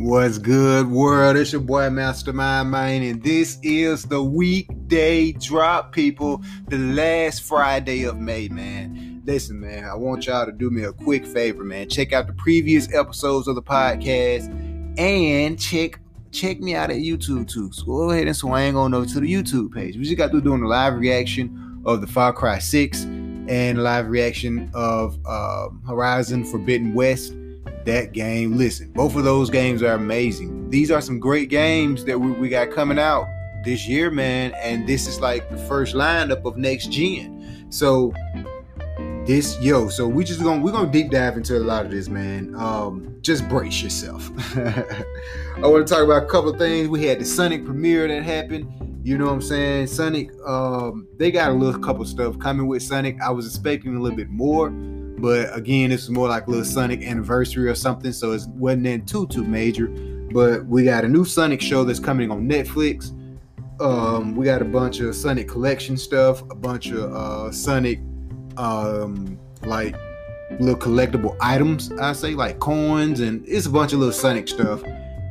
What's good, world? It's your boy Mastermind Man, and this is the weekday drop, people. The last Friday of May, man. Listen, man, I want y'all to do me a quick favor, man. Check out the previous episodes of the podcast and check check me out at YouTube too. So go ahead and swing on over to the YouTube page. We just got through doing a live reaction of the Far Cry 6 and live reaction of uh, Horizon Forbidden West that game. Listen, both of those games are amazing. These are some great games that we, we got coming out this year, man. And this is like the first lineup of next gen. So this yo, so we just gonna we're gonna deep dive into a lot of this, man. Um, just brace yourself. I want to talk about a couple of things. We had the Sonic premiere that happened. You know what I'm saying? Sonic, um, they got a little couple stuff coming with Sonic. I was expecting a little bit more. But again, this is more like a little Sonic anniversary or something, so it wasn't in too too major. But we got a new Sonic show that's coming on Netflix. Um, we got a bunch of Sonic collection stuff, a bunch of uh, Sonic um, like little collectible items. I say like coins, and it's a bunch of little Sonic stuff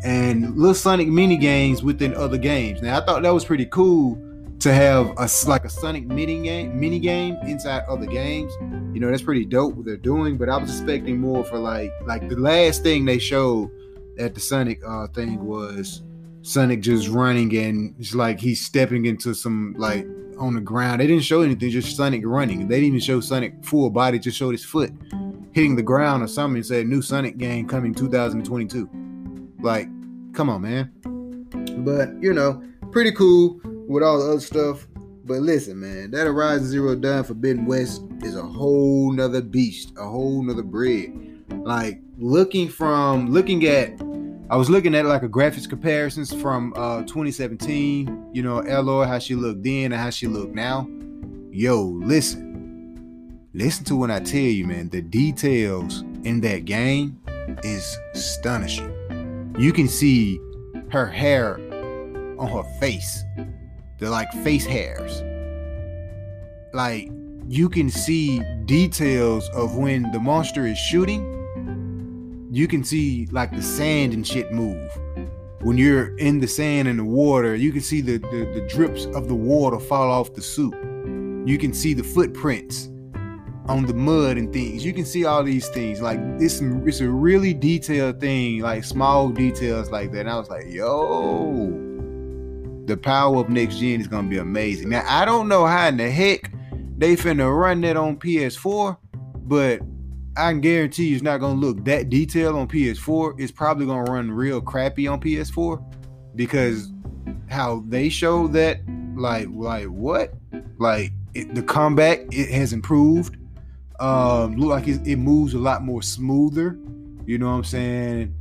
and little Sonic mini games within other games. Now I thought that was pretty cool to have a like a Sonic mini game mini game inside other games. You know, that's pretty dope what they're doing. But I was expecting more for like like the last thing they showed at the Sonic uh thing was Sonic just running and it's like he's stepping into some like on the ground. They didn't show anything, just Sonic running. They didn't even show Sonic full body, just showed his foot hitting the ground or something and said new Sonic game coming 2022. Like, come on, man. But you know, pretty cool with all the other stuff. But listen, man, that Horizon Zero Dawn Forbidden West is a whole nother beast, a whole nother breed. Like looking from looking at I was looking at like a graphics comparisons from uh 2017, you know, Aloy, how she looked then and how she looked now. Yo, listen. Listen to what I tell you, man. The details in that game is astonishing. You can see her hair on her face the like face hairs. Like you can see details of when the monster is shooting. You can see like the sand and shit move. When you're in the sand and the water, you can see the, the, the drips of the water fall off the suit. You can see the footprints on the mud and things. You can see all these things. Like this, it's a really detailed thing, like small details like that. And I was like, yo, the power of next gen is gonna be amazing. Now I don't know how in the heck they finna run that on PS4, but I can guarantee you it's not gonna look that detailed on PS4. It's probably gonna run real crappy on PS4 because how they show that, like, like what, like it, the combat it has improved. Um, look like it, it moves a lot more smoother. You know what I'm saying?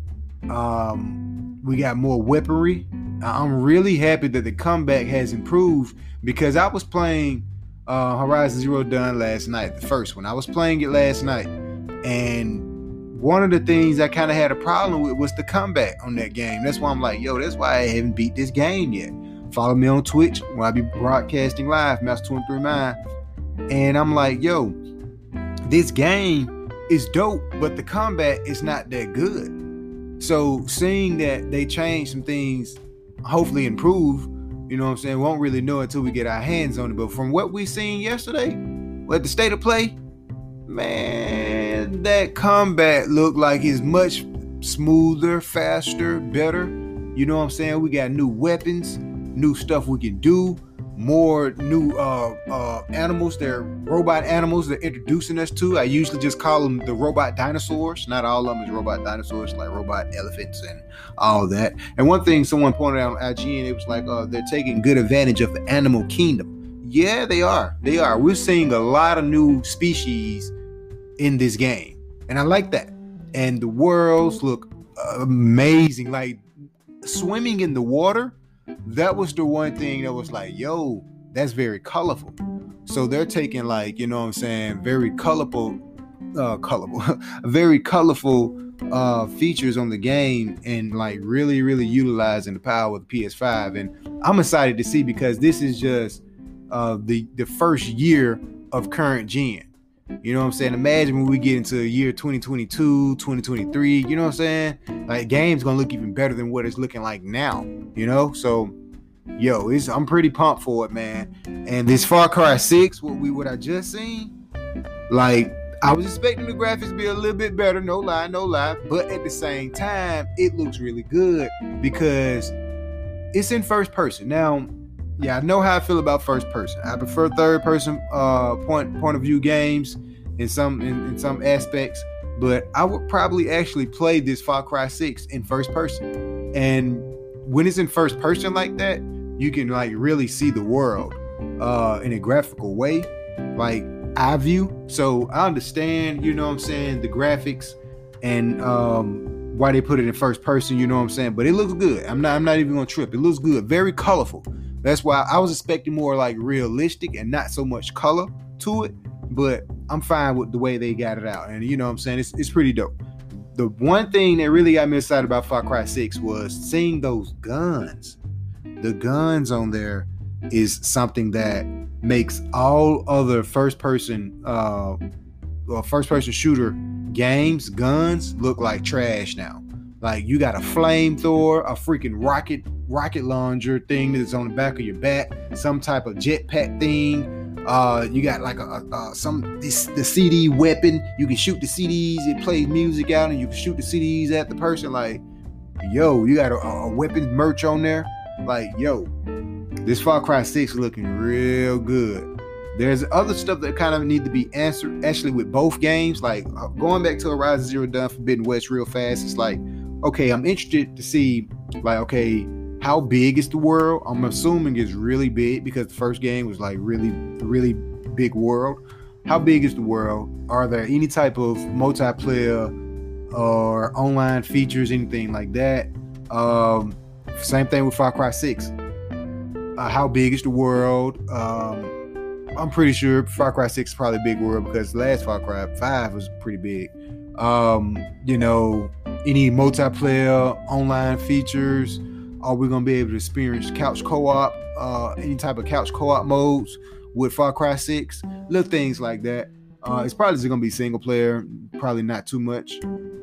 Um, we got more weaponry I'm really happy that the comeback has improved because I was playing uh, Horizon Zero Dawn last night, the first one. I was playing it last night, and one of the things I kind of had a problem with was the comeback on that game. That's why I'm like, yo, that's why I haven't beat this game yet. Follow me on Twitch when I be broadcasting live, Master 23 Mind. And I'm like, yo, this game is dope, but the combat is not that good. So seeing that they changed some things hopefully improve. You know what I'm saying? Won't really know until we get our hands on it. But from what we seen yesterday, at the state of play, man, that combat looked like it's much smoother, faster, better. You know what I'm saying? We got new weapons, new stuff we can do more new uh, uh, animals. They're robot animals they're introducing us to. I usually just call them the robot dinosaurs. Not all of them is robot dinosaurs, like robot elephants and all that. And one thing someone pointed out on IGN, it was like uh, they're taking good advantage of the animal kingdom. Yeah, they are. They are. We're seeing a lot of new species in this game, and I like that. And the worlds look amazing. Like swimming in the water that was the one thing that was like, yo, that's very colorful. So they're taking like, you know what I'm saying, very colorful, uh, colorful, very colorful uh features on the game and like really, really utilizing the power of the PS5. And I'm excited to see because this is just uh the the first year of current gen. You know what I'm saying? Imagine when we get into year 2022, 2023, you know what I'm saying? Like game's gonna look even better than what it's looking like now, you know? So yo, it's I'm pretty pumped for it, man. And this Far Cry 6, what we what I just seen, like I was expecting the graphics to be a little bit better, no lie, no lie. But at the same time, it looks really good because it's in first person. Now, yeah, I know how I feel about first person. I prefer third person uh, point point of view games in some in, in some aspects, but I would probably actually play this Far Cry 6 in first person. And when it's in first person like that, you can like really see the world uh, in a graphical way. Like eye view. So I understand, you know what I'm saying, the graphics and um, why they put it in first person, you know what I'm saying? But it looks good. I'm not I'm not even gonna trip. It looks good, very colorful. That's why I was expecting more like realistic and not so much color to it. But I'm fine with the way they got it out. And you know what I'm saying? It's it's pretty dope. The one thing that really got me excited about Far Cry 6 was seeing those guns. The guns on there is something that makes all other first person uh first person shooter games guns look like trash now like you got a flamethrower a freaking rocket rocket launcher thing that's on the back of your back some type of jetpack thing uh you got like a, a, a some this the cd weapon you can shoot the cds it plays music out and you can shoot the cds at the person like yo you got a, a weapon merch on there like yo this Far Cry 6 looking real good. There's other stuff that kind of need to be answered actually with both games. Like uh, going back to Horizon Zero Dawn Forbidden West real fast. It's like, okay, I'm interested to see like, okay, how big is the world? I'm assuming it's really big because the first game was like really, really big world. How big is the world? Are there any type of multiplayer or online features, anything like that? Um, same thing with Far Cry 6 uh, how big is the world? Um, I'm pretty sure Far Cry 6 is probably a big world because last Far Cry 5 was pretty big. Um, you know, any multiplayer online features? Are we gonna be able to experience couch co-op? Uh, any type of couch co-op modes with Far Cry 6? Little things like that. Uh, it's probably just gonna be single player, probably not too much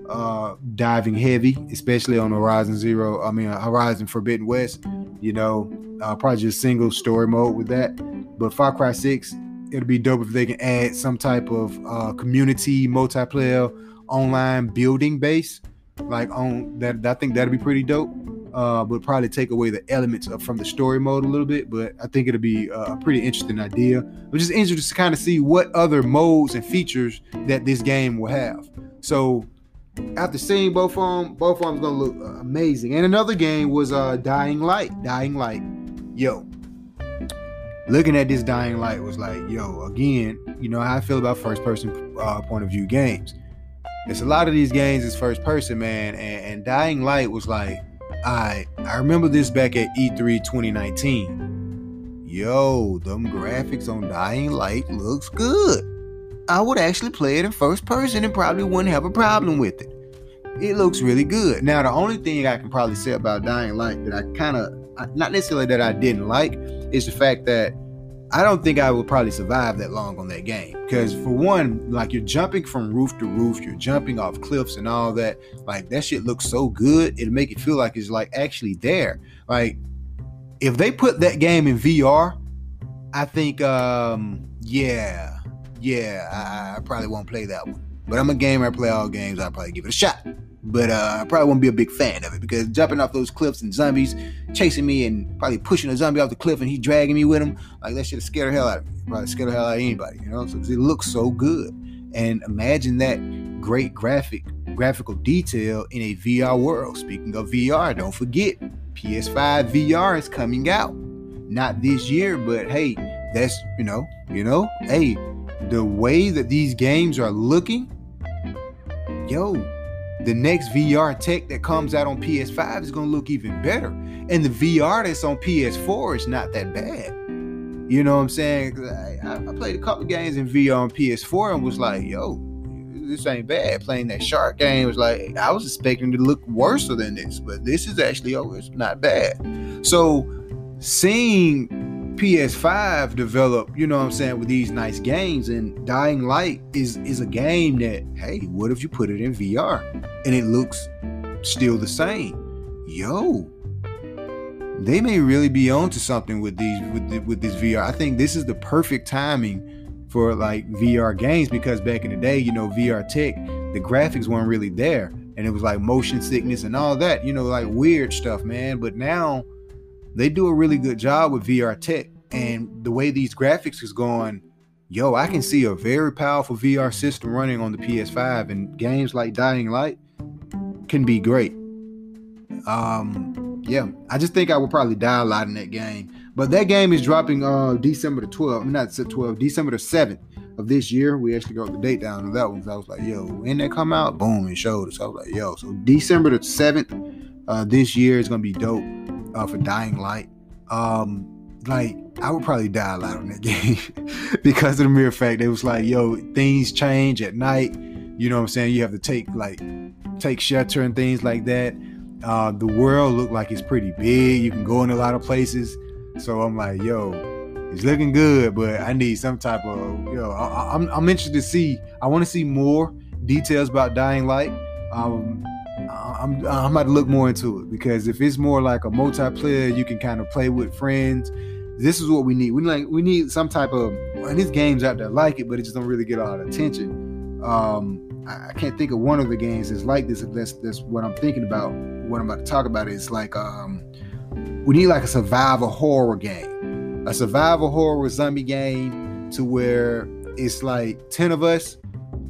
uh, diving heavy, especially on Horizon Zero. I mean, Horizon Forbidden West. You know, uh, probably just single story mode with that. But Far Cry 6, it'll be dope if they can add some type of uh, community multiplayer online building base. Like on that, I think that'd be pretty dope. Uh, but probably take away the elements of, from the story mode a little bit. But I think it'll be uh, a pretty interesting idea. I'm just interested to kind of see what other modes and features that this game will have. So after seeing both of them, both of them gonna look amazing. And another game was uh Dying Light. Dying Light, yo. Looking at this Dying Light was like, yo, again, you know how I feel about first person uh, point of view games. It's a lot of these games is first person, man. And, and Dying Light was like, I I remember this back at E3 2019. Yo, them graphics on Dying Light looks good. I would actually play it in first person and probably wouldn't have a problem with it. It looks really good. Now, the only thing I can probably say about Dying Light that I kind of, not necessarily that I didn't like, is the fact that I don't think I would probably survive that long on that game. Because for one, like you're jumping from roof to roof, you're jumping off cliffs and all that. Like that shit looks so good, it'll make it feel like it's like actually there. Like if they put that game in VR, I think um yeah, yeah, I, I, probably won't play that one. But I'm a gamer. I play all games. I'll probably give it a shot. But uh, I probably won't be a big fan of it because jumping off those cliffs and zombies chasing me and probably pushing a zombie off the cliff and he dragging me with him, like that shit scare the hell out of me. Probably scare the hell out of anybody, you know? So it looks so good. And imagine that great graphic graphical detail in a VR world. Speaking of VR, don't forget PS5 VR is coming out. Not this year, but hey, that's you know, you know, hey, the way that these games are looking, yo, the next VR tech that comes out on PS5 is going to look even better. And the VR that's on PS4 is not that bad. You know what I'm saying? I, I, played a couple games in VR on PS4 and was like, yo, this ain't bad. Playing that shark game was like, I was expecting it to look worse than this, but this is actually, oh, it's not bad. So seeing PS5 developed, you know what I'm saying, with these nice games. And Dying Light is is a game that, hey, what if you put it in VR and it looks still the same? Yo, they may really be onto something with these with the, with this VR. I think this is the perfect timing for like VR games because back in the day, you know, VR tech, the graphics weren't really there, and it was like motion sickness and all that, you know, like weird stuff, man. But now they do a really good job with VR tech, and the way these graphics is going. Yo, I can see a very powerful VR system running on the PS5, and games like Dying Light can be great. Um, yeah, I just think I would probably die a lot in that game. But that game is dropping uh December the 12th. I mean, not 12, December the 7th of this year. We actually got the date down on that one. So I was like, yo, when that come out? Boom, it showed us. I was like, yo, so December the 7th uh this year is gonna be dope uh for Dying Light. Um like I would probably die a lot on that game because of the mere fact it was like, yo, things change at night. You know what I'm saying? You have to take like take shelter and things like that. Uh, the world looked like it's pretty big. You can go in a lot of places. So I'm like, yo, it's looking good, but I need some type of, you know, I, am I'm, I'm interested to see. I want to see more details about Dying Light. Um, I'm I'm about to look more into it because if it's more like a multiplayer, you can kind of play with friends. This is what we need. We like we need some type of and these games out there like it, but it just don't really get a lot of attention. Um, I, can't think of one of the games that's like this. That's that's what I'm thinking about. What I'm about to talk about is like um, we need like a survival horror game, a survival horror zombie game to where it's like ten of us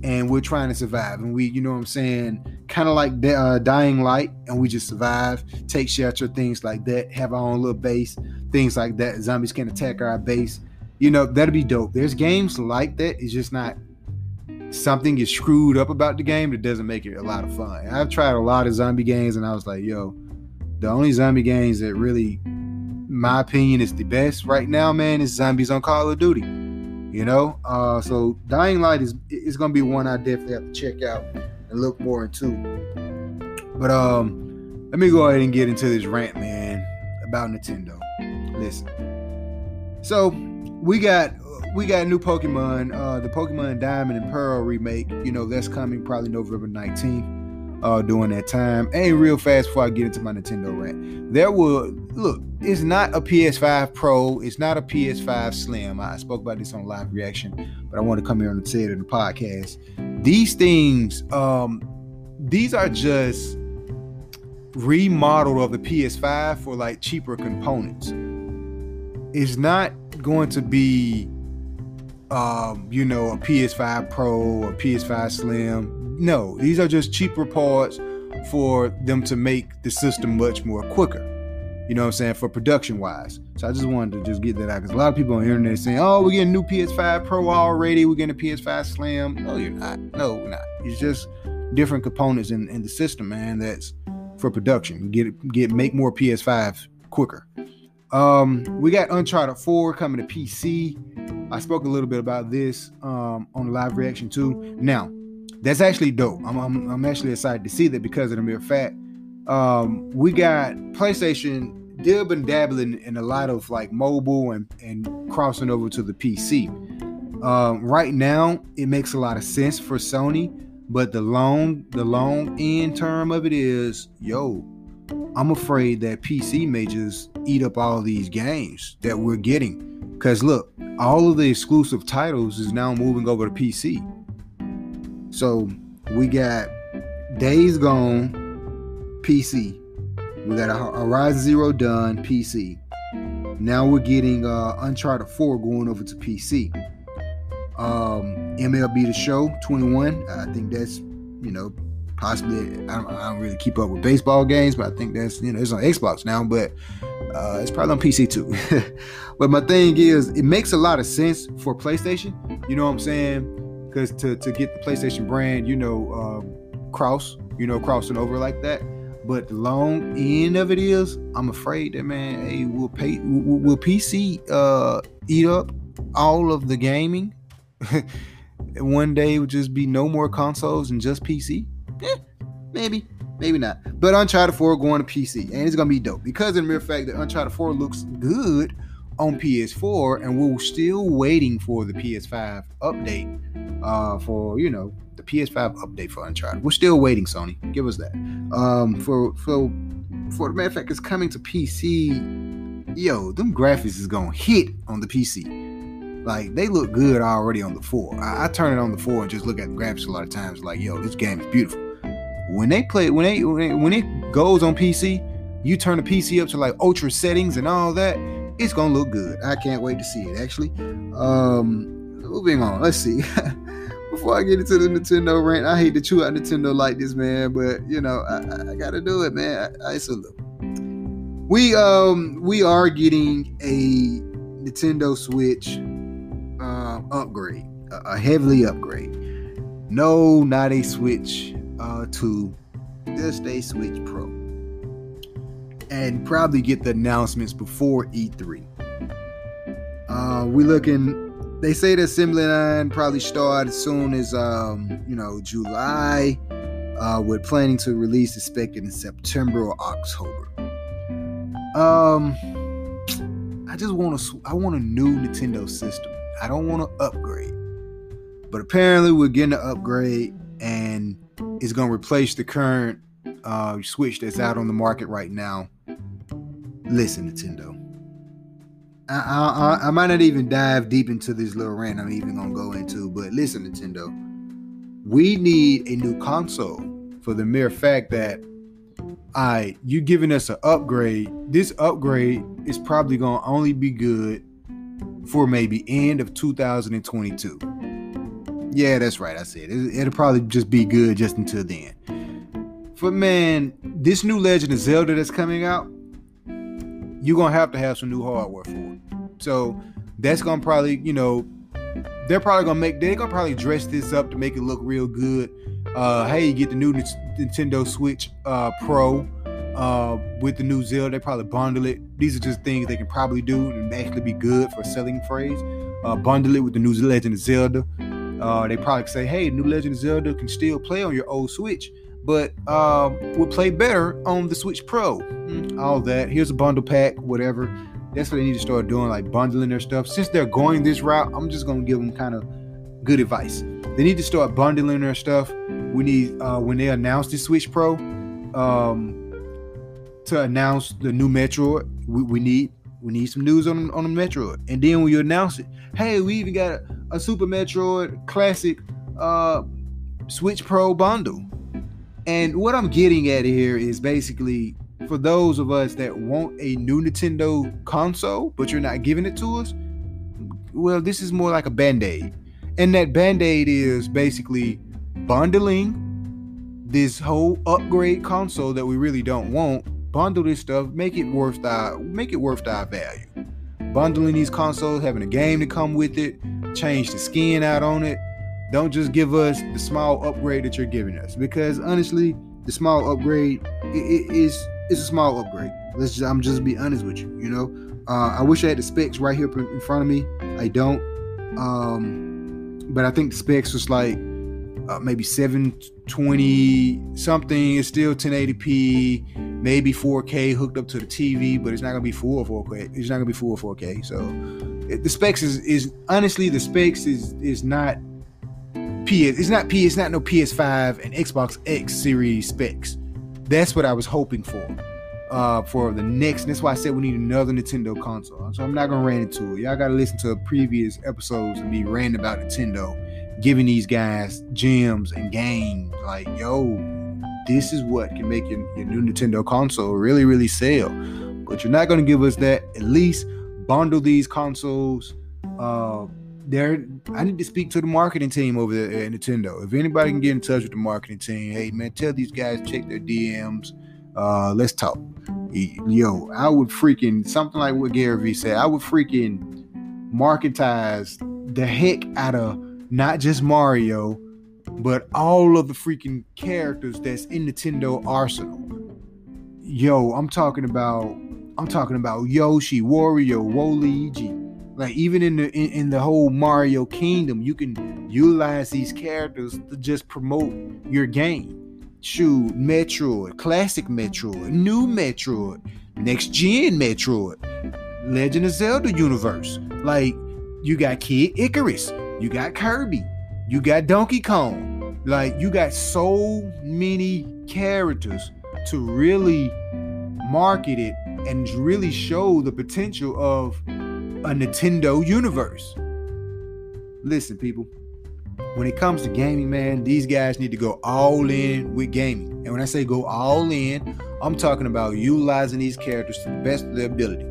and we're trying to survive, and we, you know what I'm saying, kind of like uh, Dying Light, and we just survive, take shelter, things like that, have our own little base, things like that. Zombies can attack our base. You know, that'd be dope. There's games like that. It's just not something is screwed up about the game that doesn't make it a lot of fun. I've tried a lot of zombie games and I was like, yo, the only zombie games that really, my opinion, is the best right now, man, is zombies on Call of Duty. You know? Uh, so Dying Light is is gonna be one I definitely have to check out and look more into. But um let me go ahead and get into this rant, man, about Nintendo. Listen. So we got we got new Pokemon, uh, the Pokemon Diamond and Pearl remake. You know, that's coming probably November 19th. Uh, during that time. And real fast before I get into my Nintendo rant, there will look. It's not a PS5 Pro. It's not a PS5 Slim. I spoke about this on live reaction, but I want to come here and say it in the podcast. These things, um, these are just remodeled of the PS5 for like cheaper components. It's not going to be um, you know, a PS5 Pro or PS5 Slim. No, these are just cheaper parts for them to make the system much more quicker. You know what I'm saying? For production wise. So I just wanted to just get that out because a lot of people on the internet saying, oh, we're getting new PS5 Pro already. We're getting a PS5 Slim. No, you're not. No, we're not. It's just different components in, in the system, man, that's for production. Get get make more PS5 quicker. Um, we got Uncharted 4 coming to PC. I spoke a little bit about this um, on the live reaction too. Now, that's actually dope. I'm, I'm, I'm actually excited to see that because of the mere fact um, we got PlayStation dib and dabbling in a lot of like mobile and, and crossing over to the PC. Um, right now, it makes a lot of sense for Sony, but the long the long end term of it is, yo, I'm afraid that PC may just eat up all these games that we're getting. Because look, all of the exclusive titles is now moving over to PC. So we got Days Gone PC. We got a Horizon Zero Dawn PC. Now we're getting uh, Uncharted 4 going over to PC. Um, MLB The Show 21. I think that's you know possibly I don't, I don't, really keep up with baseball games, but I think that's you know it's on Xbox now, but uh, it's probably on PC too. but my thing is, it makes a lot of sense for PlayStation. You know what I'm saying? Because to to get the PlayStation brand, you know, um, cross, you know, crossing over like that. But the long end of it is, I'm afraid that man, hey, will pay will, will PC uh, eat up all of the gaming? One day it would just be no more consoles and just PC. Eh, maybe, maybe not. But Uncharted 4 going to PC, and it's gonna be dope because of the mere fact that Uncharted 4 looks good on PS4, and we're still waiting for the PS5 update uh, for you know the PS5 update for Uncharted. We're still waiting, Sony. Give us that. Um, for for for the matter of fact, it's coming to PC. Yo, them graphics is gonna hit on the PC. Like they look good already on the four. I, I turn it on the four and just look at the graphics a lot of times. Like, yo, this game is beautiful. When they play, when they when it goes on PC, you turn the PC up to like ultra settings and all that. It's gonna look good. I can't wait to see it. Actually, um, moving on. Let's see. before I get into the Nintendo rant, I hate to chew out Nintendo like this, man, but you know, I, I gotta do it, man. I, I look. We um we are getting a Nintendo Switch uh, upgrade, a, a, heavily upgrade. No, not a Switch uh, 2, just a Switch Pro. And probably get the announcements before E3. Uh, we looking they say the assembly line probably start as soon as um, you know July. Uh, we're planning to release expected in September or October. Um, I just want to. I want a new Nintendo system. I don't want to upgrade. But apparently, we're getting an upgrade, and it's gonna replace the current uh, Switch that's out on the market right now. Listen, Nintendo I, I, I, might not even dive deep into this little rant I'm even gonna go into, but listen, Nintendo, we need a new console for the mere fact that I you giving us an upgrade. This upgrade is probably gonna only be good for maybe end of 2022. Yeah, that's right. I said it, it'll probably just be good just until then. But man, this new Legend of Zelda that's coming out, you're gonna have to have some new hardware for it. So that's gonna probably, you know, they're probably gonna make they're gonna probably dress this up to make it look real good. Uh, hey, you get the new Nintendo Switch uh, Pro uh, with the new Zelda. They probably bundle it. These are just things they can probably do and actually be good for selling phrase. Uh, bundle it with the new Legend of Zelda. Uh, they probably say, hey, new Legend of Zelda can still play on your old Switch but um, will play better on the Switch Pro. Mm, all that. Here's a bundle pack, whatever. That's what they need to start doing, like bundling their stuff. Since they're going this route, I'm just gonna give them kind of good advice. They need to start bundling their stuff. We need uh, when they announce the Switch Pro um, to announce the new Metroid. We, we need we need some news on on the Metroid, and then when you announce it, hey, we even got a, a Super Metroid Classic uh, Switch Pro bundle. And what I'm getting at here is basically for those of us that want a new Nintendo console, but you're not giving it to us, well, this is more like a band aid. And that band aid is basically bundling this whole upgrade console that we really don't want. Bundle this stuff, make it worth our make it worth our value. Bundling these consoles, having a game to come with it, change the skin out on it, don't just give us the small upgrade that you're giving us because honestly, the small upgrade it, it is it's a small upgrade. Let's just I'm just be honest with you. You know, uh, I wish I had the specs right here in front of me. I don't. Um, but I think the specs was like uh, maybe 720 something. It's still 1080p, maybe 4K hooked up to the TV, but it's not gonna be full 4K. It's not gonna be full 4K. So it, the specs is is honestly the specs is is not PS. It's not P. It's not no PS5 and Xbox X series specs. That's what I was hoping for. Uh, for the next. That's why I said we need another Nintendo console. So I'm not gonna rant into it. Y'all gotta listen to previous episodes and be ranting about Nintendo, giving these guys gems and games. Like, yo, this is what can make your, your new Nintendo console really, really sell. But you're not gonna give us that. At least bundle these consoles. Uh, there I need to speak to the marketing team over there at Nintendo. If anybody can get in touch with the marketing team, hey man, tell these guys check their DMs. Uh, let's talk. Yo, I would freaking something like what Gary Vee said. I would freaking marketize the heck out of not just Mario, but all of the freaking characters that's in Nintendo arsenal. Yo, I'm talking about I'm talking about Yoshi, Wario, Waluigi, like even in the in, in, the whole Mario Kingdom, you can utilize these characters to just promote your game. Shoot, Metroid, classic Metroid, new Metroid, next gen Metroid. Legend of Zelda universe. Like you got Kid Icarus, you got Kirby, you got Donkey Kong. Like you got so many characters to really market it and really show the potential of a Nintendo universe. Listen, people, when it comes to gaming, man, these guys need to go all in with gaming. And when I say go all in, I'm talking about utilizing these characters to the best of their ability.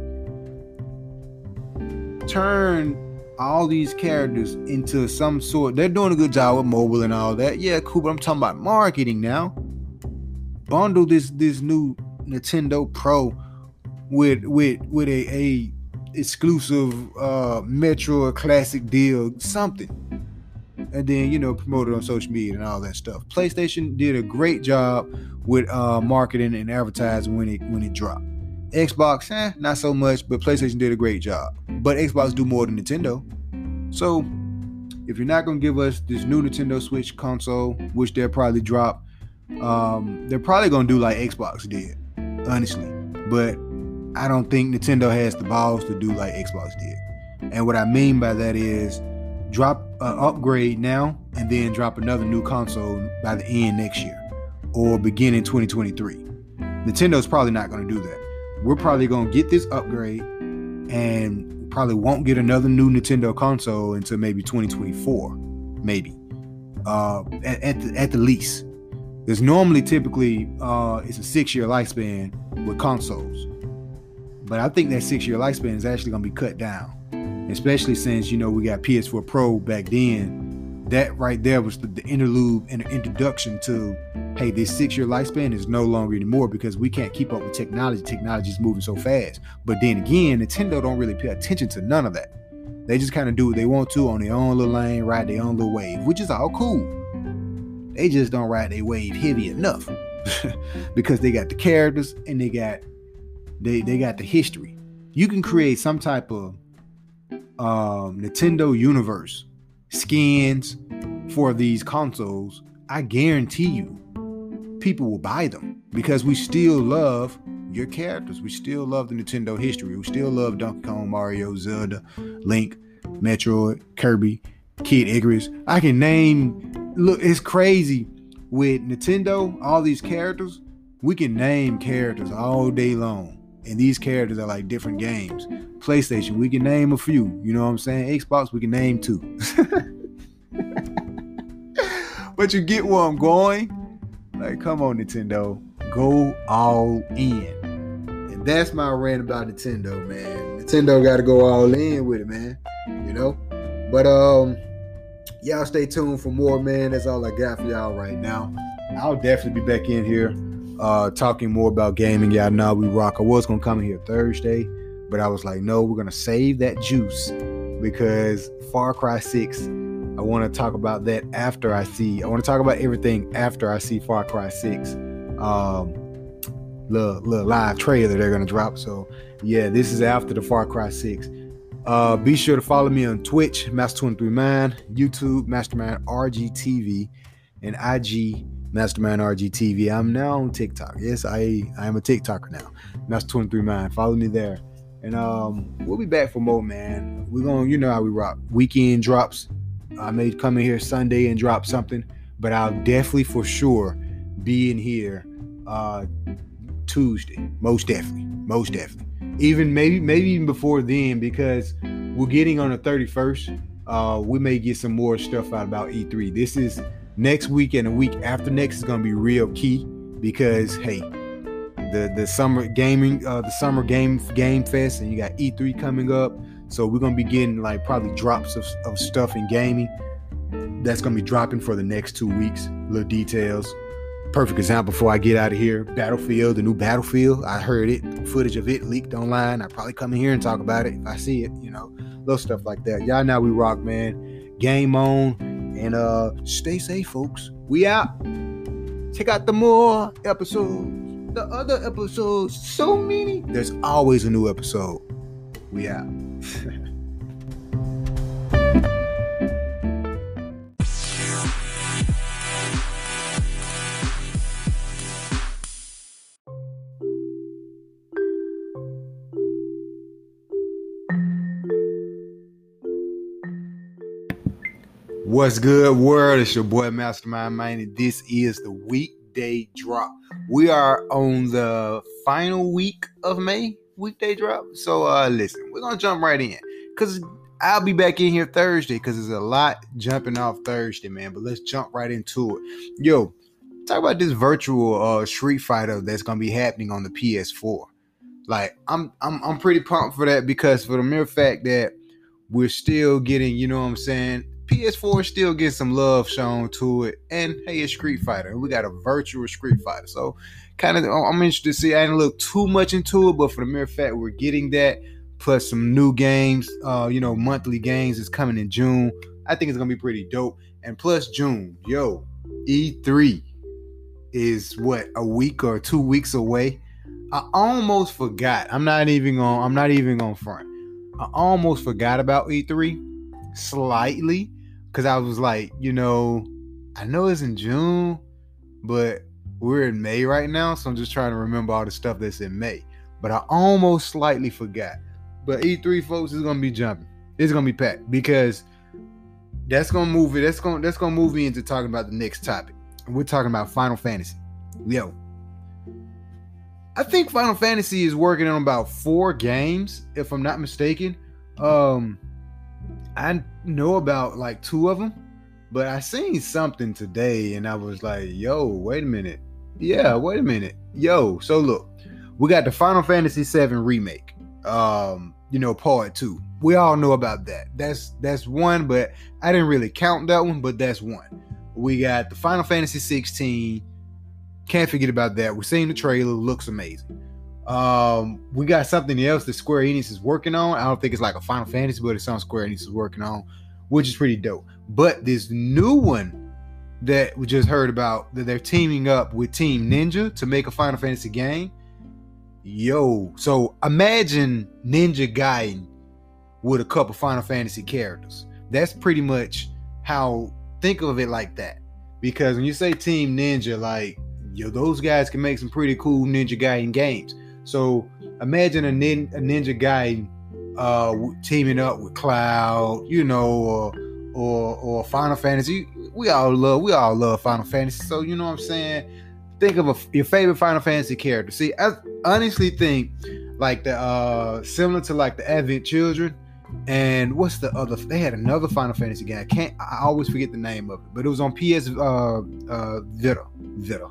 Turn all these characters into some sort. They're doing a good job with mobile and all that. Yeah, cool. But I'm talking about marketing now. Bundle this this new Nintendo Pro with with with a, a exclusive uh Metroid classic deal, something and then you know promote it on social media and all that stuff. PlayStation did a great job with uh, marketing and advertising when it when it dropped. Xbox, eh, not so much, but PlayStation did a great job. But Xbox do more than Nintendo. So if you're not gonna give us this new Nintendo Switch console, which they'll probably drop, um, they're probably gonna do like Xbox did, honestly. But I don't think Nintendo has the balls to do like Xbox did. And what I mean by that is drop an upgrade now and then drop another new console by the end next year or beginning 2023. Nintendo's probably not going to do that. We're probably going to get this upgrade and probably won't get another new Nintendo console until maybe 2024, maybe uh, at, at, the, at the least. There's normally typically uh, it's a six year lifespan with consoles, but I think that six year lifespan is actually going to be cut down especially since you know we got PS4 Pro back then. That right there was the, the interlude and the introduction to, hey, this six-year lifespan is no longer anymore because we can't keep up with technology. Technology is moving so fast. But then again, Nintendo don't really pay attention to none of that. They just kind of do what they want to on their own little lane, ride their own little wave, which is all cool. They just don't ride their wave heavy enough because they got the characters and they got they they got the history. You can create some type of um, Nintendo Universe skins for these consoles, I guarantee you, people will buy them because we still love your characters. We still love the Nintendo history. We still love Donkey Kong, Mario, Zelda, Link, Metroid, Kirby, Kid Icarus. I can name. Look, it's crazy with Nintendo. All these characters, we can name characters all day long, and these characters are like different games. PlayStation, we can name a few. You know what I'm saying? Xbox, we can name two. but you get where I'm going. Like, come on, Nintendo. Go all in. And that's my rant about Nintendo, man. Nintendo gotta go all in with it, man. You know? But um, y'all stay tuned for more, man. That's all I got for y'all right now. I'll definitely be back in here uh talking more about gaming. Y'all know we rock. I was gonna come here Thursday but I was like, no, we're gonna save that juice because Far Cry 6, I want to talk about that after I see. I want to talk about everything after I see Far Cry 6. Um, little, little live trailer they're gonna drop. So yeah, this is after the Far Cry 6. Uh, be sure to follow me on Twitch, Master23Man, YouTube, Mastermind RGTV, and IG Mastermind RGTV. I'm now on TikTok. Yes, I I am a TikToker now. Master23Man. Follow me there. And um, we'll be back for more, man. We're gonna, you know how we rock. Weekend drops. I may come in here Sunday and drop something, but I'll definitely for sure be in here uh Tuesday. Most definitely. Most definitely. Even maybe maybe even before then, because we're getting on the 31st. Uh, we may get some more stuff out about E3. This is next week and a week after next is gonna be real key because hey, the the summer gaming uh the summer game game fest and you got E3 coming up. So we're gonna be getting like probably drops of, of stuff in gaming. That's gonna be dropping for the next two weeks. Little details. Perfect example before I get out of here. Battlefield, the new Battlefield. I heard it, footage of it leaked online. I probably come in here and talk about it if I see it, you know, little stuff like that. Y'all know we rock, man. Game on and uh stay safe, folks. We out. Check out the more episodes the other episodes, so many. There's always a new episode. We out. What's good, world? It's your boy Mastermind and this is the weekday drop. We are on the final week of May weekday drop. So uh listen, we're gonna jump right in because I'll be back in here Thursday because there's a lot jumping off Thursday, man. But let's jump right into it. Yo, talk about this virtual uh Street Fighter that's gonna be happening on the PS4. Like I'm I'm I'm pretty pumped for that because for the mere fact that we're still getting, you know what I'm saying, PS4 still gets some love shown to it. And hey, it's Street Fighter. We got a virtual Street Fighter. So kind of I'm interested to see. I didn't look too much into it, but for the mere fact we're getting that, plus some new games, uh, you know, monthly games is coming in June. I think it's gonna be pretty dope. And plus June, yo, E3 is what a week or two weeks away. I almost forgot. I'm not even on. I'm not even on front. I almost forgot about E3 slightly because I was like, you know, I know it's in June, but we're in May right now, so I'm just trying to remember all the stuff that's in May. But I almost slightly forgot. But E3 folks is gonna be jumping. It's gonna be packed because that's gonna move it. That's gonna that's gonna move me into talking about the next topic. We're talking about Final Fantasy. Yo, I think Final Fantasy is working on about four games, if I'm not mistaken. Um, I know about like two of them, but I seen something today and I was like, yo, wait a minute. Yeah, wait a minute. Yo, so look, we got the Final Fantasy VII remake. Um, you know, part two. We all know about that. That's that's one, but I didn't really count that one, but that's one. We got the Final Fantasy 16. Can't forget about that. We're seeing the trailer, looks amazing. Um, we got something else that Square Enix is working on. I don't think it's like a Final Fantasy, but it's something Square Enix is working on, which is pretty dope. But this new one that we just heard about that they're teaming up with Team Ninja to make a Final Fantasy game. Yo, so imagine Ninja Gaiden with a couple Final Fantasy characters. That's pretty much how think of it like that. Because when you say Team Ninja, like yo, those guys can make some pretty cool Ninja Gaiden games. So imagine a, nin- a ninja guy uh, teaming up with Cloud, you know, or, or or Final Fantasy. We all love we all love Final Fantasy. So you know what I'm saying. Think of a, your favorite Final Fantasy character. See, I honestly think like the uh similar to like the Advent Children. And what's the other? They had another Final Fantasy game. I can't. I always forget the name of it, but it was on PS uh, uh, Vita. Vita.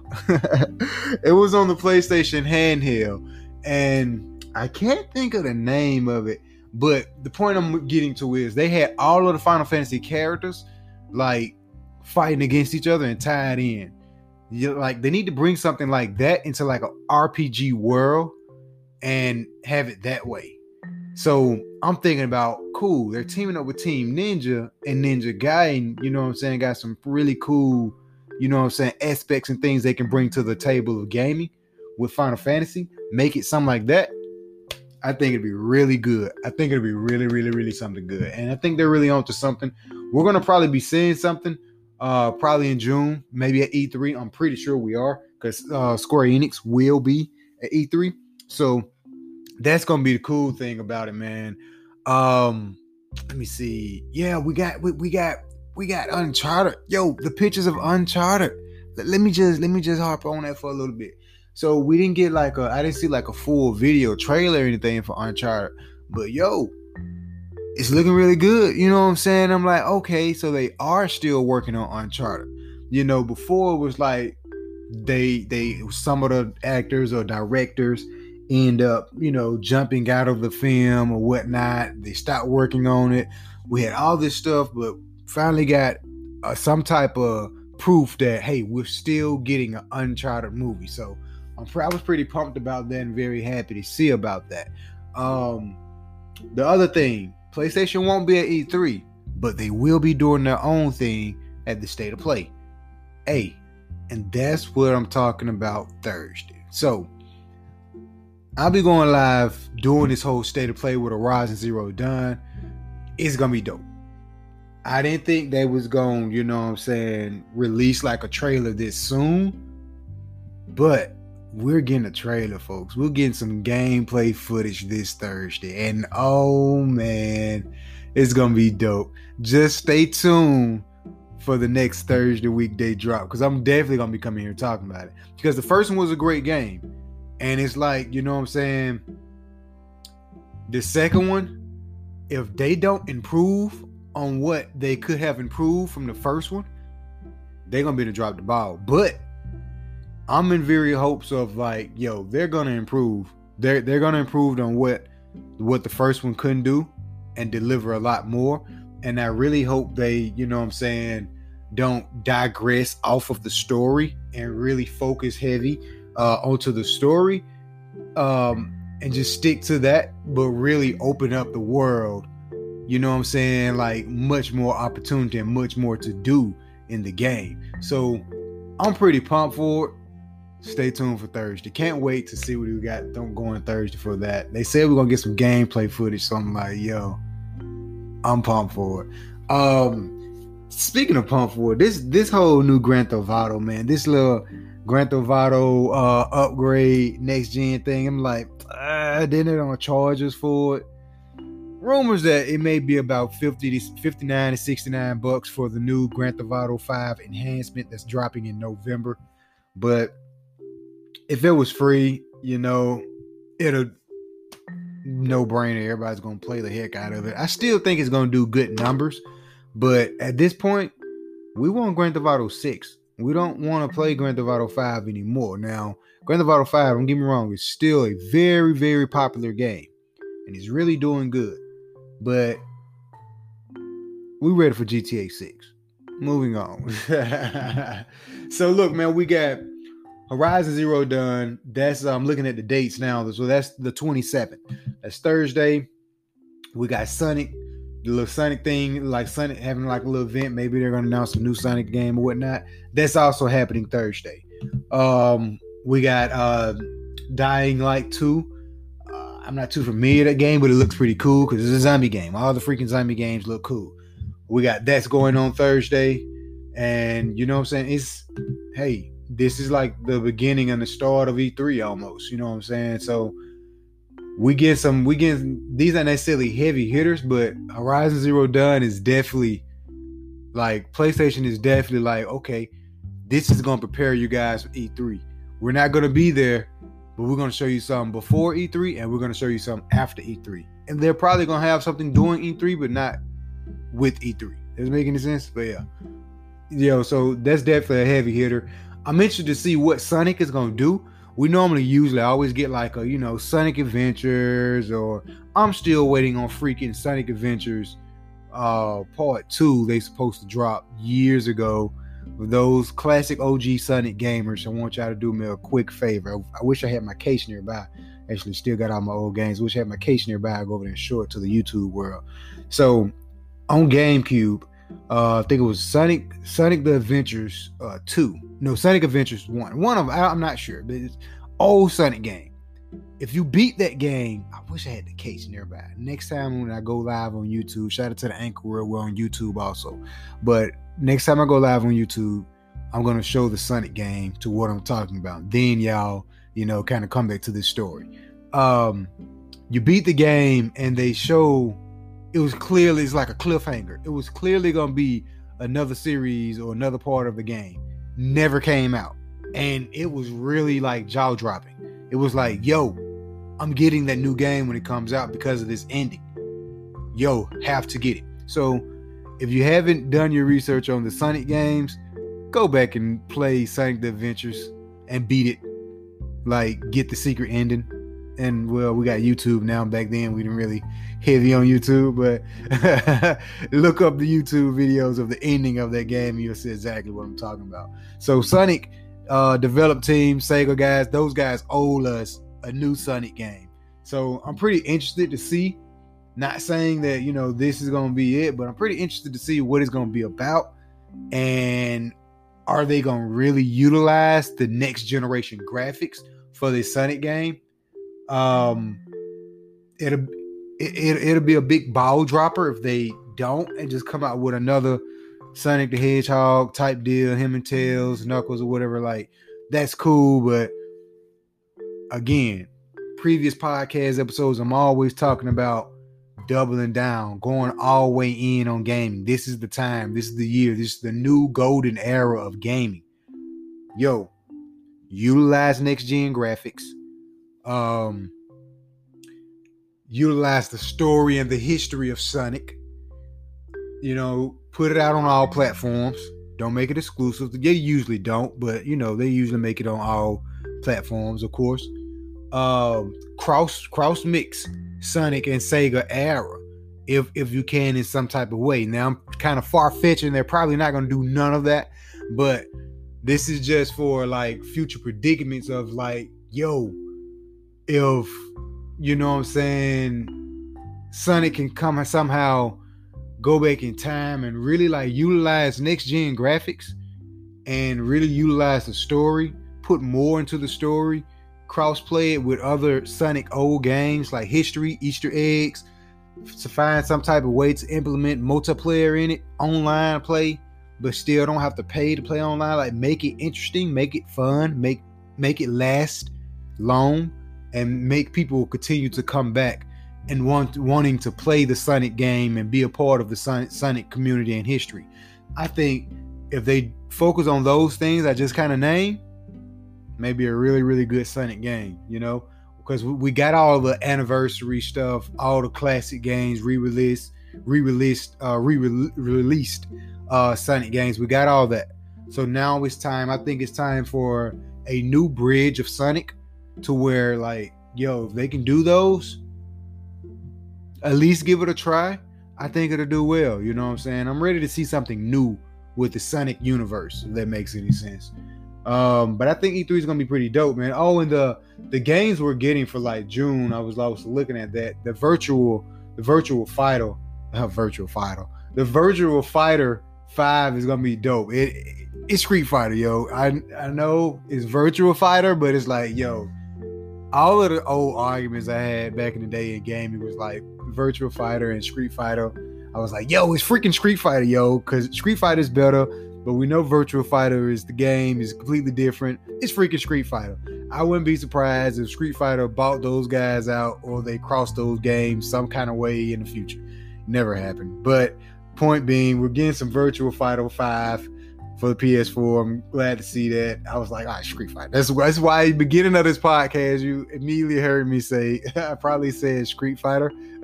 it was on the PlayStation handheld, and I can't think of the name of it. But the point I'm getting to is they had all of the Final Fantasy characters like fighting against each other and tied in. You like they need to bring something like that into like a RPG world and have it that way. So I'm thinking about cool. They're teaming up with Team Ninja and Ninja Gaiden. You know what I'm saying? Got some really cool, you know what I'm saying, aspects and things they can bring to the table of gaming with Final Fantasy, make it something like that, I think it'd be really good. I think it'd be really, really, really something good. And I think they're really onto something. We're gonna probably be seeing something uh probably in June, maybe at E3. I'm pretty sure we are because uh Square Enix will be at E3. So that's gonna be the cool thing about it, man. Um, let me see. Yeah, we got we, we got we got Uncharted. Yo, the pictures of Uncharted. Let, let me just let me just harp on that for a little bit. So we didn't get like a I didn't see like a full video trailer or anything for Uncharted, but yo, it's looking really good. You know what I'm saying? I'm like, okay, so they are still working on Uncharted. You know, before it was like they they some of the actors or directors end up, you know, jumping out of the film or whatnot. They stopped working on it. We had all this stuff, but finally got uh, some type of proof that hey, we're still getting an Uncharted movie. So I was pretty pumped about that and very happy to see about that. Um, the other thing, PlayStation won't be at E3, but they will be doing their own thing at the State of Play. Hey, and that's what I'm talking about Thursday. So I'll be going live doing this whole State of Play with Horizon Zero Dawn. It's gonna be dope. I didn't think they was going, you know what I'm saying, release like a trailer this soon. But we're getting a trailer, folks. We're getting some gameplay footage this Thursday. And oh man, it's gonna be dope. Just stay tuned for the next Thursday weekday drop because I'm definitely gonna be coming here talking about it. Because the first one was a great game, and it's like you know what I'm saying. The second one, if they don't improve on what they could have improved from the first one, they're gonna be to drop the ball. But I'm in very hopes of like, yo, they're gonna improve. They're they're gonna improve on what what the first one couldn't do and deliver a lot more. And I really hope they, you know what I'm saying, don't digress off of the story and really focus heavy uh, onto the story um, and just stick to that, but really open up the world. You know what I'm saying? Like much more opportunity and much more to do in the game. So I'm pretty pumped for it. Stay tuned for Thursday. Can't wait to see what we got Don't go on Thursday for that. They said we're gonna get some gameplay footage, so I'm like, yo, I'm pumped for it. Um speaking of pumped for it, this this whole new Grand Theft Auto, man, this little Grand Theft Auto uh upgrade next gen thing, I'm like, ah, then they're gonna charge us for it. Rumors that it may be about 50 to 59 to 69 bucks for the new Grand Theft Auto 5 enhancement that's dropping in November. But if it was free, you know, it'll no brainer. Everybody's gonna play the heck out of it. I still think it's gonna do good numbers, but at this point, we want Grand Theft Auto 6. We don't want to play mm-hmm. Grand Theft Auto 5 anymore. Now, Grand Theft Auto 5, don't get me wrong, it's still a very, very popular game. And it's really doing good. But we ready for GTA 6. Moving on. so look, man, we got Horizon Zero Dawn. That's I'm um, looking at the dates now. So that's the 27th. That's Thursday. We got Sonic, the little Sonic thing, like Sonic having like a little event. Maybe they're gonna announce a new Sonic game or whatnot. That's also happening Thursday. Um, we got uh Dying Light 2. Uh, I'm not too familiar with that game, but it looks pretty cool because it's a zombie game. All the freaking zombie games look cool. We got that's going on Thursday. And you know what I'm saying? It's hey, this is like the beginning and the start of E3 almost. You know what I'm saying? So we get some we get these aren't necessarily heavy hitters, but Horizon Zero Dawn is definitely like PlayStation is definitely like, okay, this is gonna prepare you guys for E3. We're not gonna be there, but we're gonna show you something before E3 and we're gonna show you something after E3. And they're probably gonna have something doing E3, but not with E3. Does it make any sense? But yeah. Yo, so that's definitely a heavy hitter. I'm interested to see what Sonic is gonna do. We normally usually always get like a you know Sonic Adventures or I'm still waiting on freaking Sonic Adventures uh part two they supposed to drop years ago. For those classic OG Sonic gamers, I want y'all to do me a quick favor. I, wish I had my case nearby. Actually, still got all my old games. wish I had my case nearby. I go over there and show it to the YouTube world. So on GameCube, uh, I think it was Sonic Sonic the Adventures uh, two. No, Sonic Adventures one. One of them, I'm not sure, but it's old Sonic game. If you beat that game, I wish I had the case nearby. Next time when I go live on YouTube, shout out to the Anchor World, we're on YouTube also. But next time I go live on YouTube, I'm gonna show the Sonic game to what I'm talking about. Then y'all, you know, kind of come back to this story. Um, you beat the game and they show it was clearly it's like a cliffhanger. It was clearly gonna be another series or another part of the game. Never came out. And it was really like jaw dropping. It was like, yo, I'm getting that new game when it comes out because of this ending. Yo, have to get it. So if you haven't done your research on the Sonic games, go back and play Sonic the Adventures and beat it. Like get the secret ending and well, we got YouTube now. Back then, we didn't really heavy on YouTube, but look up the YouTube videos of the ending of that game, and you'll see exactly what I'm talking about. So, Sonic uh, developed team, Sega guys, those guys owe us a new Sonic game. So, I'm pretty interested to see. Not saying that you know this is going to be it, but I'm pretty interested to see what it's going to be about, and are they going to really utilize the next generation graphics for this Sonic game? Um, it'll it, it'll be a big ball dropper if they don't and just come out with another Sonic the Hedgehog type deal, him and Tails, Knuckles, or whatever. Like that's cool, but again, previous podcast episodes, I'm always talking about doubling down, going all the way in on gaming. This is the time. This is the year. This is the new golden era of gaming. Yo, utilize next gen graphics. Um, utilize the story and the history of Sonic. You know, put it out on all platforms. Don't make it exclusive. They usually don't, but you know, they usually make it on all platforms, of course. Um, cross cross mix Sonic and Sega era, if if you can in some type of way. Now I'm kind of far fetching. They're probably not going to do none of that, but this is just for like future predicaments of like, yo, if you know what I'm saying, Sonic can come and somehow go back in time and really like utilize next gen graphics and really utilize the story, put more into the story, cross-play it with other Sonic old games like history, Easter eggs, to find some type of way to implement multiplayer in it, online play, but still don't have to pay to play online. Like make it interesting, make it fun, make make it last long, and make people continue to come back and want wanting to play the Sonic game and be a part of the Sonic, community and history. I think if they focus on those things I just kind of named, maybe a really really good Sonic game. You know, because we got all the anniversary stuff, all the classic games re-released, re-released, uh, re-released uh, Sonic games. We got all that. So now it's time. I think it's time for a new bridge of Sonic to where like, yo, if they can do those, at least give it a try. I think it'll do well. You know what I'm saying? I'm ready to see something new with the Sonic universe, if that makes any sense. Um, but I think E3 is gonna be pretty dope, man. Oh, and the the games we're getting for like June, I was I was looking at that. The virtual, the virtual fighter, uh, virtual fighter, the virtual fighter five is gonna be dope. It, it it's Street Fighter, yo. I I know it's virtual fighter, but it's like, yo, all of the old arguments I had back in the day in gaming was like Virtual Fighter and Street Fighter. I was like, yo, it's freaking Street Fighter, yo, because Street Fighter is better, but we know Virtual Fighter is the game is completely different. It's freaking Street Fighter. I wouldn't be surprised if Street Fighter bought those guys out or they crossed those games some kind of way in the future. Never happened. But point being, we're getting some Virtual Fighter 5 for the PS4. I'm glad to see that. I was like, all right, Street Fighter. That's, that's why beginning of this podcast, you immediately heard me say, I probably said Street Fighter.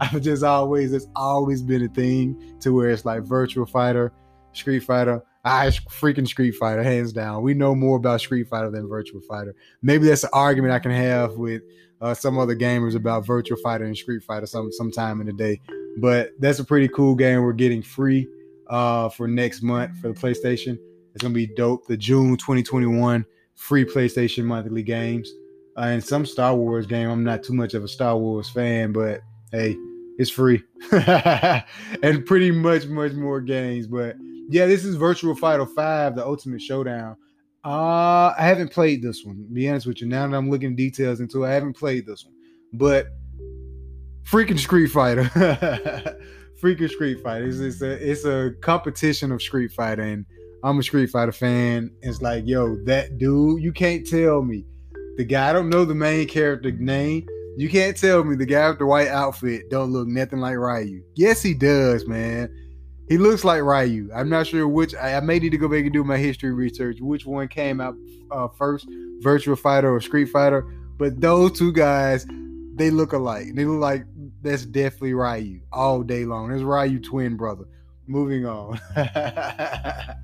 I've just always, it's always been a thing to where it's like Virtual Fighter, Street Fighter. I freaking Street Fighter, hands down. We know more about Street Fighter than Virtual Fighter. Maybe that's an argument I can have with uh, some other gamers about Virtual Fighter and Street Fighter some sometime in the day. But that's a pretty cool game. We're getting free uh, for next month for the PlayStation. It's gonna be dope. The June 2021 free PlayStation monthly games uh, and some Star Wars game. I'm not too much of a Star Wars fan, but hey, it's free and pretty much much more games. But yeah, this is Virtual Fighter 5, the Ultimate Showdown. Uh, I haven't played this one. be honest with you, now that I'm looking details into it, I haven't played this one. But freaking Street Fighter. freaking Street Fighter. It's, it's, a it's a competition of Street Fighter, and I'm a Street Fighter fan. It's like, yo, that dude, you can't tell me the guy. I don't know the main character name. You can't tell me the guy with the white outfit don't look nothing like Ryu. Yes, he does, man. He looks like Ryu. I'm not sure which. I, I may need to go back and do my history research. Which one came out uh, first, Virtual Fighter or Street Fighter? But those two guys, they look alike. They look like that's definitely Ryu all day long. That's Ryu twin brother. Moving on. but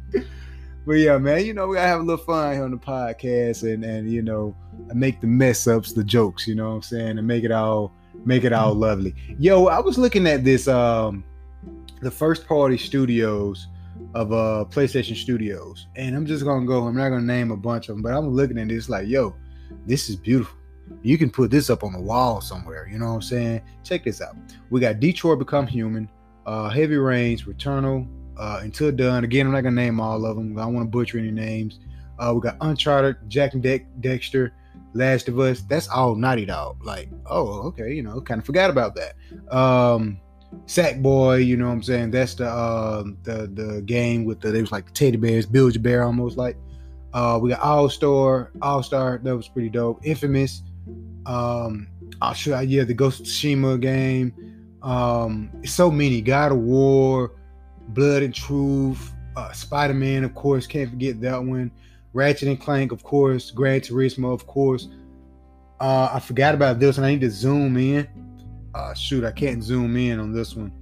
yeah, man, you know, we gotta have a little fun here on the podcast and and you know, make the mess ups the jokes, you know what I'm saying, and make it all make it all lovely. Yo, I was looking at this um the first party studios of uh PlayStation Studios, and I'm just gonna go, I'm not gonna name a bunch of them, but I'm looking at this like, yo, this is beautiful you can put this up on the wall somewhere. You know what I'm saying? Check this out. We got Detroit Become Human, uh, Heavy Rains, Returnal, uh, Until Dawn. Again, I'm not gonna name all of them. I don't want to butcher any names. Uh, we got Uncharted, Jak and De- Daxter, Last of Us. That's all Naughty Dog. Like, oh, okay, you know, kind of forgot about that. Um, Sackboy, you know what I'm saying? That's the uh, the the game with the they was like teddy bears, build your bear almost like. Uh, we got All Star, All Star, that was pretty dope. Infamous, um, Oh sure, yeah, the Ghost of Tsushima game. Um, so many. God of War, Blood and Truth, uh, Spider Man, of course, can't forget that one. Ratchet and Clank, of course. Gran Turismo, of course. Uh, I forgot about this one. I need to zoom in. Uh, shoot, I can't zoom in on this one.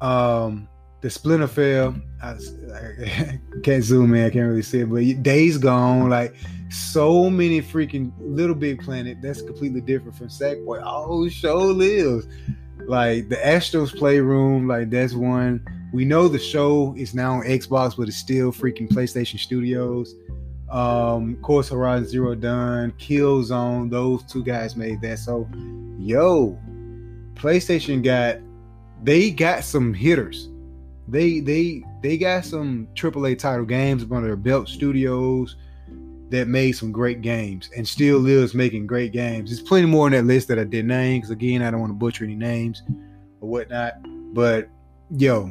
Um, the Splinter Cell, I, I, can't zoom in. I can't really see it, but Days Gone, like so many freaking Little Big Planet. That's completely different from Sackboy. Oh, show lives. Like the Astro's Playroom, like that's one. We know the show is now on Xbox, but it's still freaking PlayStation Studios. Um, of course, Horizon Zero Dawn, Killzone, those two guys made that. So, yo, PlayStation got they got some hitters. They they they got some AAA title games under their belt studios that made some great games and still lives making great games. There's plenty more on that list that I did name because again, I don't want to butcher any names or whatnot. But yo,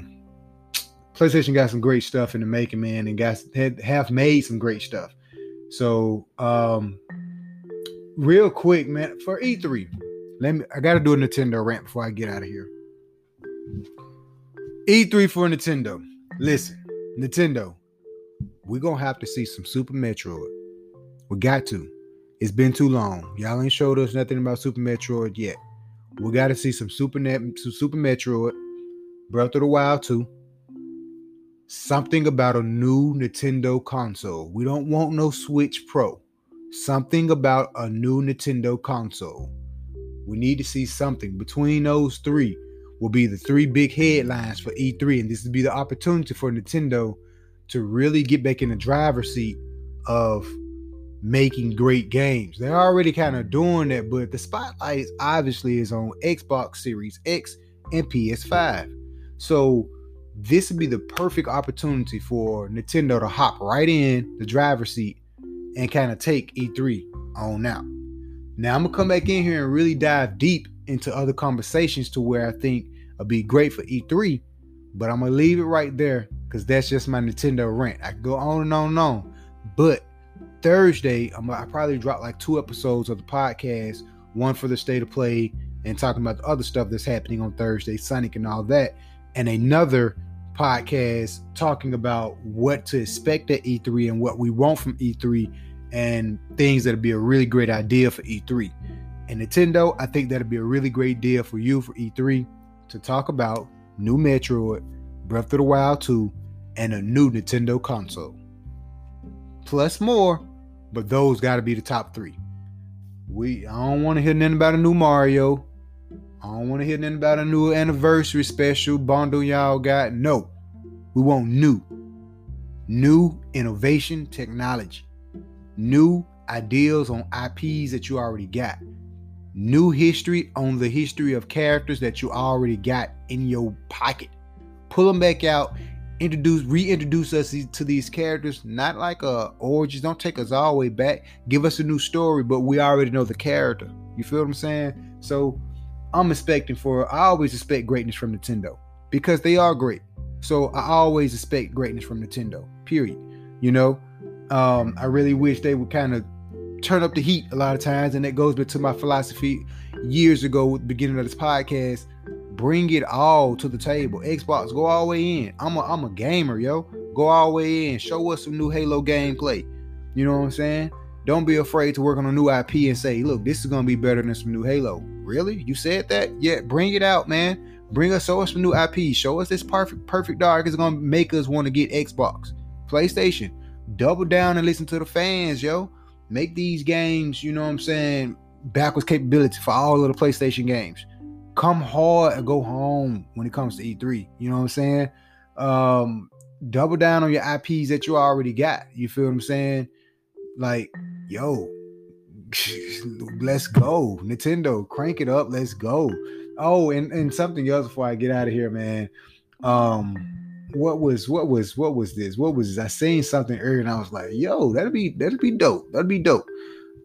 PlayStation got some great stuff in the making, man, and guys have made some great stuff. So, um, real quick, man, for E3, let me. I got to do a Nintendo rant before I get out of here. E3 for Nintendo. Listen, Nintendo, we're gonna have to see some Super Metroid. We got to. It's been too long. Y'all ain't showed us nothing about Super Metroid yet. We got to see some Super Net, some Super Metroid, Breath of the Wild 2 something about a new Nintendo console. We don't want no Switch Pro. Something about a new Nintendo console. We need to see something between those three. Will be the three big headlines for E3, and this will be the opportunity for Nintendo to really get back in the driver's seat of making great games. They're already kind of doing that, but the spotlight obviously is on Xbox Series X and PS5. So this would be the perfect opportunity for Nintendo to hop right in the driver's seat and kind of take E3 on out. Now I'm gonna come back in here and really dive deep into other conversations to where I think it'll be great for E3, but I'm gonna leave it right there because that's just my Nintendo rant. I go on and on and on, but Thursday I'm I probably drop like two episodes of the podcast, one for the state of play and talking about the other stuff that's happening on Thursday, Sonic and all that, and another podcast talking about what to expect at E3 and what we want from E3 and things that'll be a really great idea for E3. And Nintendo, I think that'll be a really great deal for you for E3 to talk about new Metroid, Breath of the Wild 2, and a new Nintendo console. Plus more, but those got to be the top three. We I don't want to hear nothing about a new Mario. I don't want to hear nothing about a new anniversary special bundle y'all got. No, we want new, new innovation technology, new ideas on IPs that you already got, new history on the history of characters that you already got in your pocket. Pull them back out, introduce, reintroduce us to these characters. Not like a origins. Don't take us all the way back. Give us a new story, but we already know the character. You feel what I'm saying? So I'm expecting for I always expect greatness from Nintendo because they are great. So I always expect greatness from Nintendo. Period. You know, um, I really wish they would kind of turn up the heat a lot of times, and that goes back to my philosophy years ago at the beginning of this podcast. Bring it all to the table. Xbox, go all the way in. I'm a I'm a gamer, yo. Go all the way in. Show us some new Halo gameplay. You know what I'm saying? Don't be afraid to work on a new IP and say, look, this is gonna be better than some new Halo. Really? You said that? Yeah, bring it out, man. Bring us, show us some new IP. Show us this perfect, perfect dark is gonna make us want to get Xbox, PlayStation. Double down and listen to the fans, yo. Make these games, you know what I'm saying, backwards capability for all of the PlayStation games. Come hard and go home when it comes to E3. You know what I'm saying? Um, double down on your IPs that you already got. You feel what I'm saying? Like, yo, let's go. Nintendo, crank it up. Let's go. Oh, and, and something else before I get out of here, man. Um, what was what was what was this? What was this? I seen something earlier and I was like, yo, that'd be that'd be dope. That'd be dope.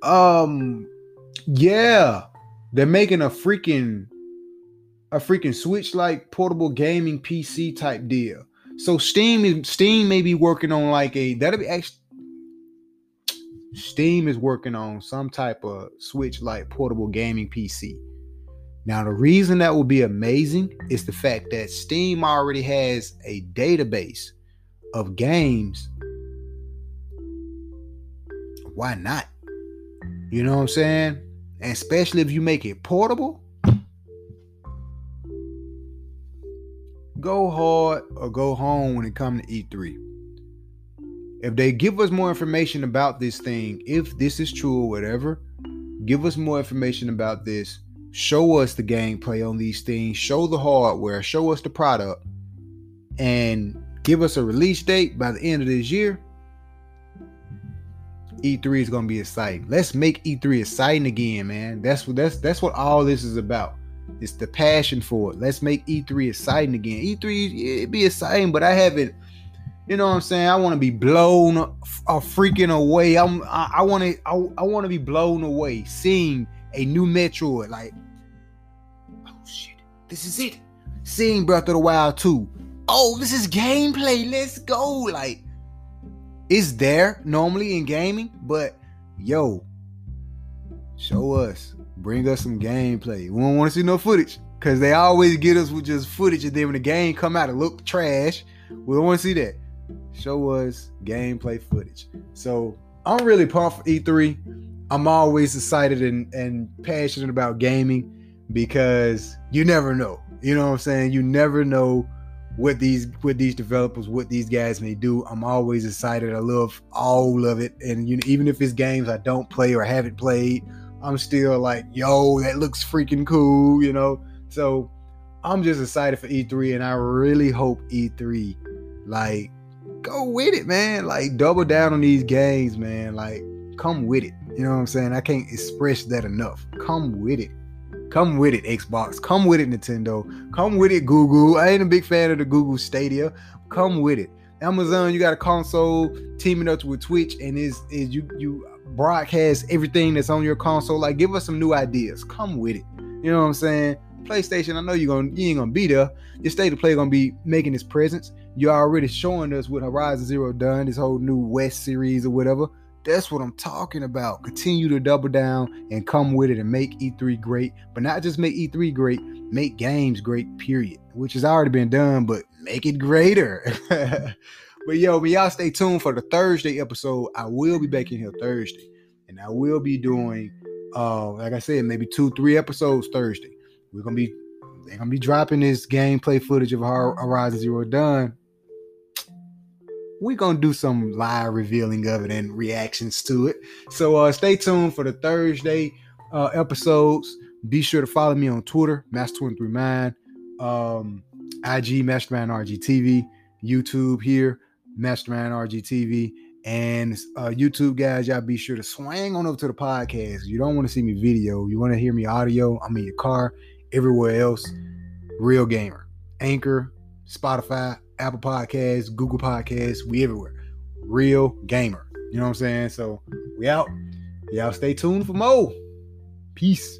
Um yeah, they're making a freaking a freaking Switch like portable gaming PC type deal. So Steam is Steam may be working on like a that'll be actually Steam is working on some type of Switch like portable gaming PC. Now, the reason that will be amazing is the fact that Steam already has a database of games. Why not? You know what I'm saying? Especially if you make it portable, go hard or go home when it comes to E3. If they give us more information about this thing, if this is true or whatever, give us more information about this. Show us the gameplay on these things, show the hardware, show us the product, and give us a release date by the end of this year. E3 is gonna be exciting. Let's make E3 exciting again, man. That's what that's that's what all this is about. It's the passion for it. Let's make E3 exciting again. E3 it be exciting, but I haven't. You know what I'm saying? I want to be blown a freaking away. I'm I want to I, I want to be blown away seeing a new Metroid. Like, oh shit, this is it. Seeing Breath of the Wild 2. Oh, this is gameplay. Let's go. Like, it's there normally in gaming, but yo, show us bring us some gameplay. We don't want to see no footage because they always get us with just footage, and then when the game come out, it look trash. We don't want to see that. Show us gameplay footage. So I'm really pumped for E3. I'm always excited and, and passionate about gaming because you never know. You know what I'm saying? You never know what these what these developers, what these guys may do. I'm always excited. I love all of it, and you know, even if it's games I don't play or haven't played I'm still like, yo, that looks freaking cool, you know? So I'm just excited for E3 and I really hope E3 like go with it, man. Like double down on these games, man. Like come with it. You know what I'm saying? I can't express that enough. Come with it. Come with it, Xbox. Come with it, Nintendo. Come with it, Google. I ain't a big fan of the Google Stadia. Come with it. Amazon, you got a console teaming up with Twitch, and is is you you broadcast everything that's on your console. Like, give us some new ideas. Come with it. You know what I'm saying? PlayStation, I know you're gonna you ain't gonna be there. Your state of play gonna be making its presence. You're already showing us what Horizon Zero Dawn, this whole new West series or whatever. That's what I'm talking about. Continue to double down and come with it and make E3 great, but not just make E3 great, make games great, period. Which has already been done, but make it greater. But yo, but y'all stay tuned for the Thursday episode. I will be back in here Thursday, and I will be doing, uh, like I said, maybe two, three episodes Thursday. We're gonna be, they're gonna be dropping this gameplay footage of Horizon Zero Dawn. We're gonna do some live revealing of it and reactions to it. So uh, stay tuned for the Thursday uh, episodes. Be sure to follow me on Twitter, Master213Mind, um, IG Mastermind RGTV, YouTube here. Mastermind RGTV. And uh, YouTube guys, y'all be sure to swing on over to the podcast. You don't want to see me video. You want to hear me audio. I'm in your car, everywhere else. Real Gamer, Anchor, Spotify, Apple Podcasts, Google Podcasts. We everywhere. Real Gamer. You know what I'm saying? So we out. Y'all stay tuned for more. Peace.